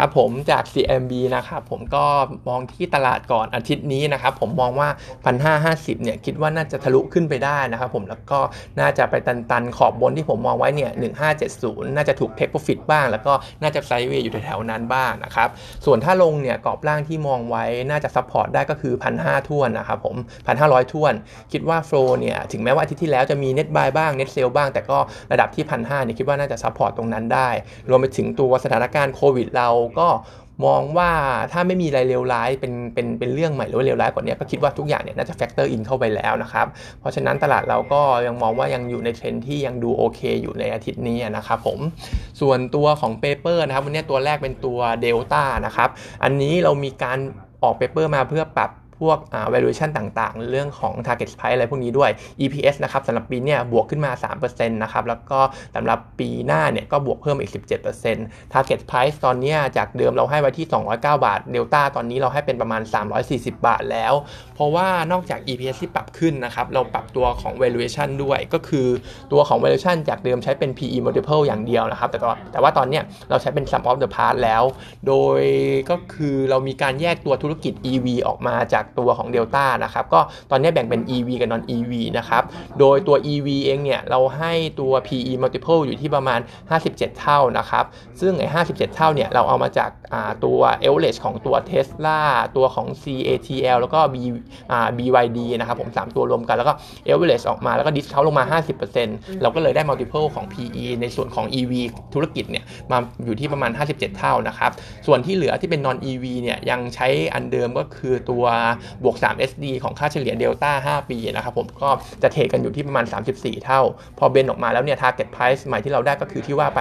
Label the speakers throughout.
Speaker 1: ครับผมจาก CIMB นะครับผมก็มองที่ตลาดก่อนอาทิตย์นี้นะครับผมมองว่า 1,550เนี่ยคิดว่าน่าจะทะลุขึ้นไปได้นะครับผมแล้วก็น่าจะไปตันๆ ขอบบนที่ผมมองไว้เนี่ย1570 น่าจะถูก take profit บ้าง แล้วก็น่าจะ sideway อยู่แถวๆนั้นบ้างนะครับส่วนถ้าลงเนี่ยกรอบล่างที่มองไว้น่าจะ support ได้ก็คือ 1,500ถ้วนนะครับผม 1,500ถ้วน คิดว่า flow เนี่ยถึงแม้ว่าอาทิตย์ที่แล้วจะมี net buy บ้าง net sell บ้างแต่ก็ระดับที่1,500เนี่ยคิดว่าน่าจะ support ตรงนั้นได้ รวมไปถึงตัวสถานการณ์โควิดเราก็มองว่าถ้าไม่มีอะไรเลวร้ายเป็นเป็นเป็นเรื่องใหม่หรือว่าเลวร้ายกว่านี้ก็คิดว่าทุกอย่างเนี่ยน่าจะ factor in เข้าไปแล้วนะครับ เพราะฉะนั้นตลาดเราก็ยังมองว่ายังอยู่ในเทรนที่ยังดูโอเคอยู่ในอาทิตย์นี้นะครับผมส่วนตัวของ paper นะครับวันนี้ตัวแรกเป็นตัวเดลต้านะครับอันนี้เรามีการออก paper มาเพื่อปรับ พวก valuation ต่างๆ เรื่องของ target price อะไรพวกนี้ด้วย EPS นะครับสำหรับปีนี้บวกขึ้นมา 3%นะครับ แล้วก็สำหรับปีหน้าเนี่ยก็บวกเพิ่มอีก 17% target price ตอนนี้จากเดิมเราให้ไว้ที่ 209 บาทเดลต้าตอนนี้เราให้เป็นประมาณ 340 บาทแล้ว เพราะว่านอกจาก EPS ที่ปรับขึ้นนะครับ เราปรับตัวของ valuation ด้วยก็คือตัวของ valuation จากเดิมใช้เป็น PE multiple อย่างเดียวนะครับ แต่แต่ว่าตอนนี้เราใช้เป็น sum of the parts แล้ว โดยก็คือเรามีการแยกตัวธุรกิจ EV ออกมาจากตัวของ Delta นะครับก็ตอนนี้แบ่งเป็น EV กับ non EV นะครับโดยตัว EV เองเนี่ยเราให้ตัว PE multiple อยู่ที่ประมาณ 57 เท่านะครับซึ่งไอ้57 เท่าเนี่ยเราเอามาจากตัว average ของตัว Tesla ตัวของ CATL แล้วก็ B BYD นะครับผม 3 ตัวรวมกันแล้วก็ average ออกมาแล้วก็ discount ลงมา 50%เราก็เลยได้ multiple ของ PE ในส่วนของ EV ธุรกิจเนี่ยมาอยู่ที่ประมาณ 57 เท่านะครับส่วนที่เหลือที่เป็น non EV เนี่ยยังใช้อันเดิมก็คือตัวบวก 3 SD ของค่าเฉลี่ยเดลต้า5 ปีนะครับผมก็จะเทรดกันอยู่ที่ประมาณ 34 เท่า พอเบนออกมาแล้วเนี่ย target price ใหม่ที่เราได้ก็คือที่ว่าไป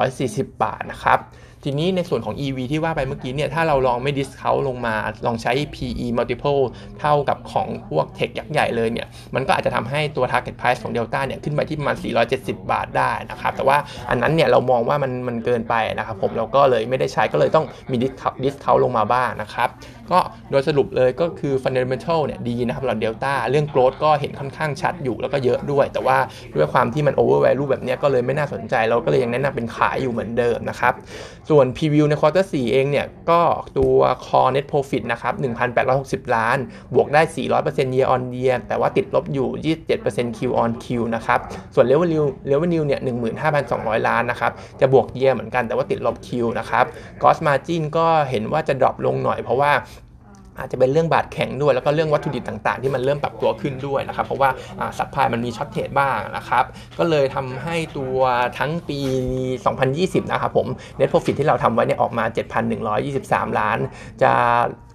Speaker 1: 340 บาทนะครับทีนี้ในส่วนของ EV ที่ว่าไปเมื่อกี้เนี่ย ถ้าเราลองไม่ discount ลงมา ลองใช้ PE multiple เท่ากับของพวกเทคยักษ์ใหญ่เลยเนี่ย มันก็อาจจะทำให้ตัว target price ของ Delta เนี่ย ขึ้นไปที่ประมาณ 470 บาทได้นะครับ แต่ว่าอันนั้นเนี่ย เรามองว่ามันมันเกินไปนะครับผม เราก็เลยไม่ได้ใช้ก็เลยต้องมี discount ลงมาบ้างนะครับ ก็โดยสรุปเลยก็คือ fundamental เนี่ยดีนะครับสำหรับ Delta เรื่อง growth ก็เห็นค่อนข้างชัดอยู่แล้วก็เยอะด้วย แต่ว่าด้วยความที่มัน over value แบบนี้ก็เลยไม่น่าสนใจ เราก็เลยยังแนะนำเป็นขายอยู่เหมือนเดิมนะครับ ส่วน preview ใน quarter 4 เองเนี่ยก็ตัว core net profit นะครับ 1,860 ล้าน บวกได้ 400% year on year แต่ว่าติดลบอยู่ 27% Q on Q นะครับ ส่วน revenue revenue เนี่ย15,200 ล้านนะครับ จะบวก year เหมือนกันแต่ว่าติดลบ Q นะครับ gross margin ก็เห็นว่าจะดรอปลงหน่อยเพราะว่า อาจจะเป็นเรื่องบาดแข็งด้วย แล้วก็เรื่องวัตถุดิบต่างๆ ที่มันเริ่มปรับตัวขึ้นด้วยนะครับ เพราะว่าสัพพายมันมีช็อตเทรดบ้างนะครับ ก็เลยทำให้ตัวทั้งปี 2020 นะครับผม net profit ที่เราทำไว้เนี่ยออกมา 7,123 ล้าน จะ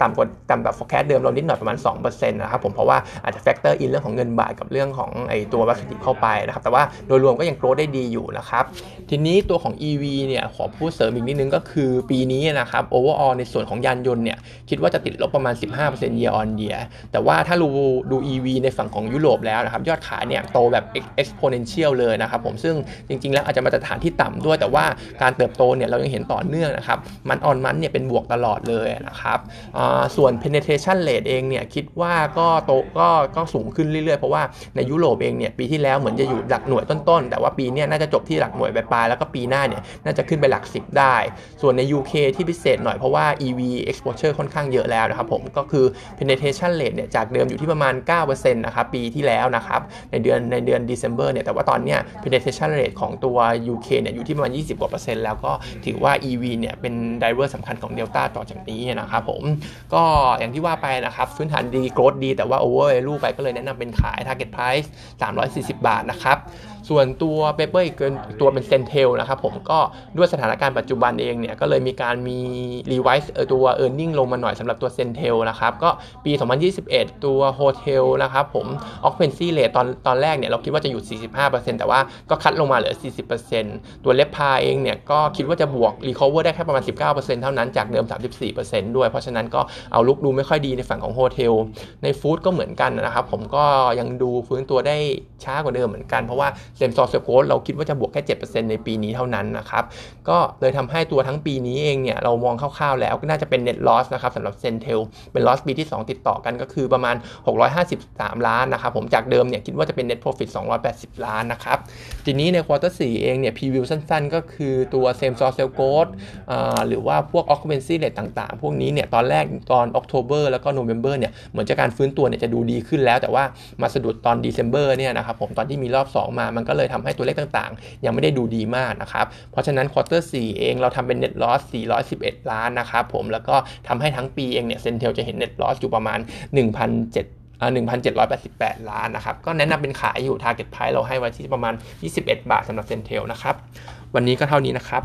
Speaker 1: ต่ำกว่าต่ำแบบ forecast เดิมเรานิดหน่อยประมาณ 2%นะครับผม เพราะว่าอาจจะ factor in เรื่องของเงินบาทกับเรื่องของไอตัววัตถุดิบเข้าไปนะครับ แต่ว่าโดยรวมก็ยังโกรได้ดีอยู่นะครับ ทีนี้ตัวของ EV เนี่ยขอพูดเสริมอีกนิดนึงก็คือปีนี้นะครับ overall ในส่วนของยานยนต์เนี่ยคิดว่าจะติดลบประมาณ15% year on year แต่ว่าถ้าดูดู EV ในฝั่งของยุโรปแล้วนะครับ ยอดขายเนี่ยโตแบบ exponential เลยนะครับผมซึ่งจริง ๆ แล้วอาจจะมาตรฐานที่ต่ำด้วย แต่ว่าการเติบโตเนี่ยเรายังเห็นต่อเนื่องนะครับ มันออนมันเนี่ยเป็นบวกตลอดเลยนะครับส่วน penetration rate เองเนี่ยคิดว่าก็โตก็ก็สูงขึ้นเรื่อยๆ เพราะว่าในยุโรปเองเนี่ยปีที่แล้วเหมือนจะอยู่หลักหน่วยต้นๆ แต่ว่าปีนี้น่าจะจบที่หลักหน่วยปลายๆแล้วก็ปีหน้าเนี่ยน่าจะขึ้นไปหลัก 10 ได้ ส่วนใน UK ที่พิเศษหน่อยเพราะว่า EV exposure ค่อนข้างเยอะแล้วนะครับผมก็คือ penetration rate เนี่ยจากเดิมอยู่ที่ประมาณ 9%นะครับปีที่แล้วนะครับในเดือนในเดือน December เนี่ยแต่ว่าตอนเนี้ย penetration rate ของตัว UK เนี่ยอยู่ที่ประมาณ 20กว่าเปอร์เซ็นต์แล้วก็ถือว่า EV เนี่ยเป็น driver สำคัญของ Delta ต่อจากนี้นะครับผมก็อย่างที่ว่าไปนะครับพื้นฐานดี growth ดีแต่ว่า over value ไปก็เลยแนะนำเป็นขาย target price 340 บาทนะครับส่วนตัว paper อีกตัวเป็น CENTEL นะครับผมก็ด้วยสถานการณ์ปัจจุบันเองเนี่ยก็เลยมีการมี revise ตัว earning ลงมาหน่อยสำหรับตัว CENTEL นะครับ ก็ปี 2021 ตัว hotel นะครับผม occupancy rate ตอนตอนแรกเนี่ยเราคิดว่าจะอยู่ 45%แต่ว่าก็ cut ลงมาเหลือ 40%ตัว RevPAR เองเนี่ยก็คิดว่าจะบวก recover ได้แค่ประมาณ 19%เท่านั้นจากเดิม 34%ด้วย เพราะฉะนั้นก็ outlook ดูไม่ค่อยดีในฝั่งของ hotel ใน food ก็เหมือนกันนะครับผมก็ยังดูฟื้นตัวได้ช้ากว่าเดิมเหมือนกันเพราะว่า same store sales growth เราคิดว่าจะบวกแค่ 7%ในปีนี้เท่านั้นนะครับก็เลยทำให้ตัวทั้งปีนี้เองเนี่ยเรามองคร่าวๆแล้วก็น่าจะเป็น net loss นะครับสำหรับ CENTEL เป็น loss ปีที่ 2 ติดต่อกันก็คือประมาณ 653 ล้านนะครับผมจากเดิมเนี่ยคิดว่าจะเป็น net profit 280 ล้านนะครับ ทีนี้ใน quarter 4เองเนี่ย preview สั้นๆ ก็คือตัว same store sales growth หรือว่าพวก occupancy rate ต่างๆ พวกนี้เนี่ยตอนแรกตอน October แล้วก็ November เนี่ยเหมือนจะการฟื้นตัวเนี่ยจะดูดีขึ้นแล้ว แต่ว่ามาสะดุดตอน December เนี่ยนะครับผมตอนที่มีรอบ 2 มามันก็เลยทำให้ตัวเลขต่างๆ ยังไม่ได้ดูดีมากนะครับเพราะฉะนั้น quarter 4เองเราทำเป็น net loss 411 ล้านนะครับผมแล้วก็ทำให้ทั้งปีเองเนี่ยเ Intel จะเห็น net loss อยู่ประมาณ 1,700 1,788 ล้านนะครับ ก็แนะนำเป็นขายอยู่ Target Price เราให้ไว้ที่ประมาณ 21 บาทสำหรับเซนเทลนะครับ วันนี้ก็เท่านี้นะครับ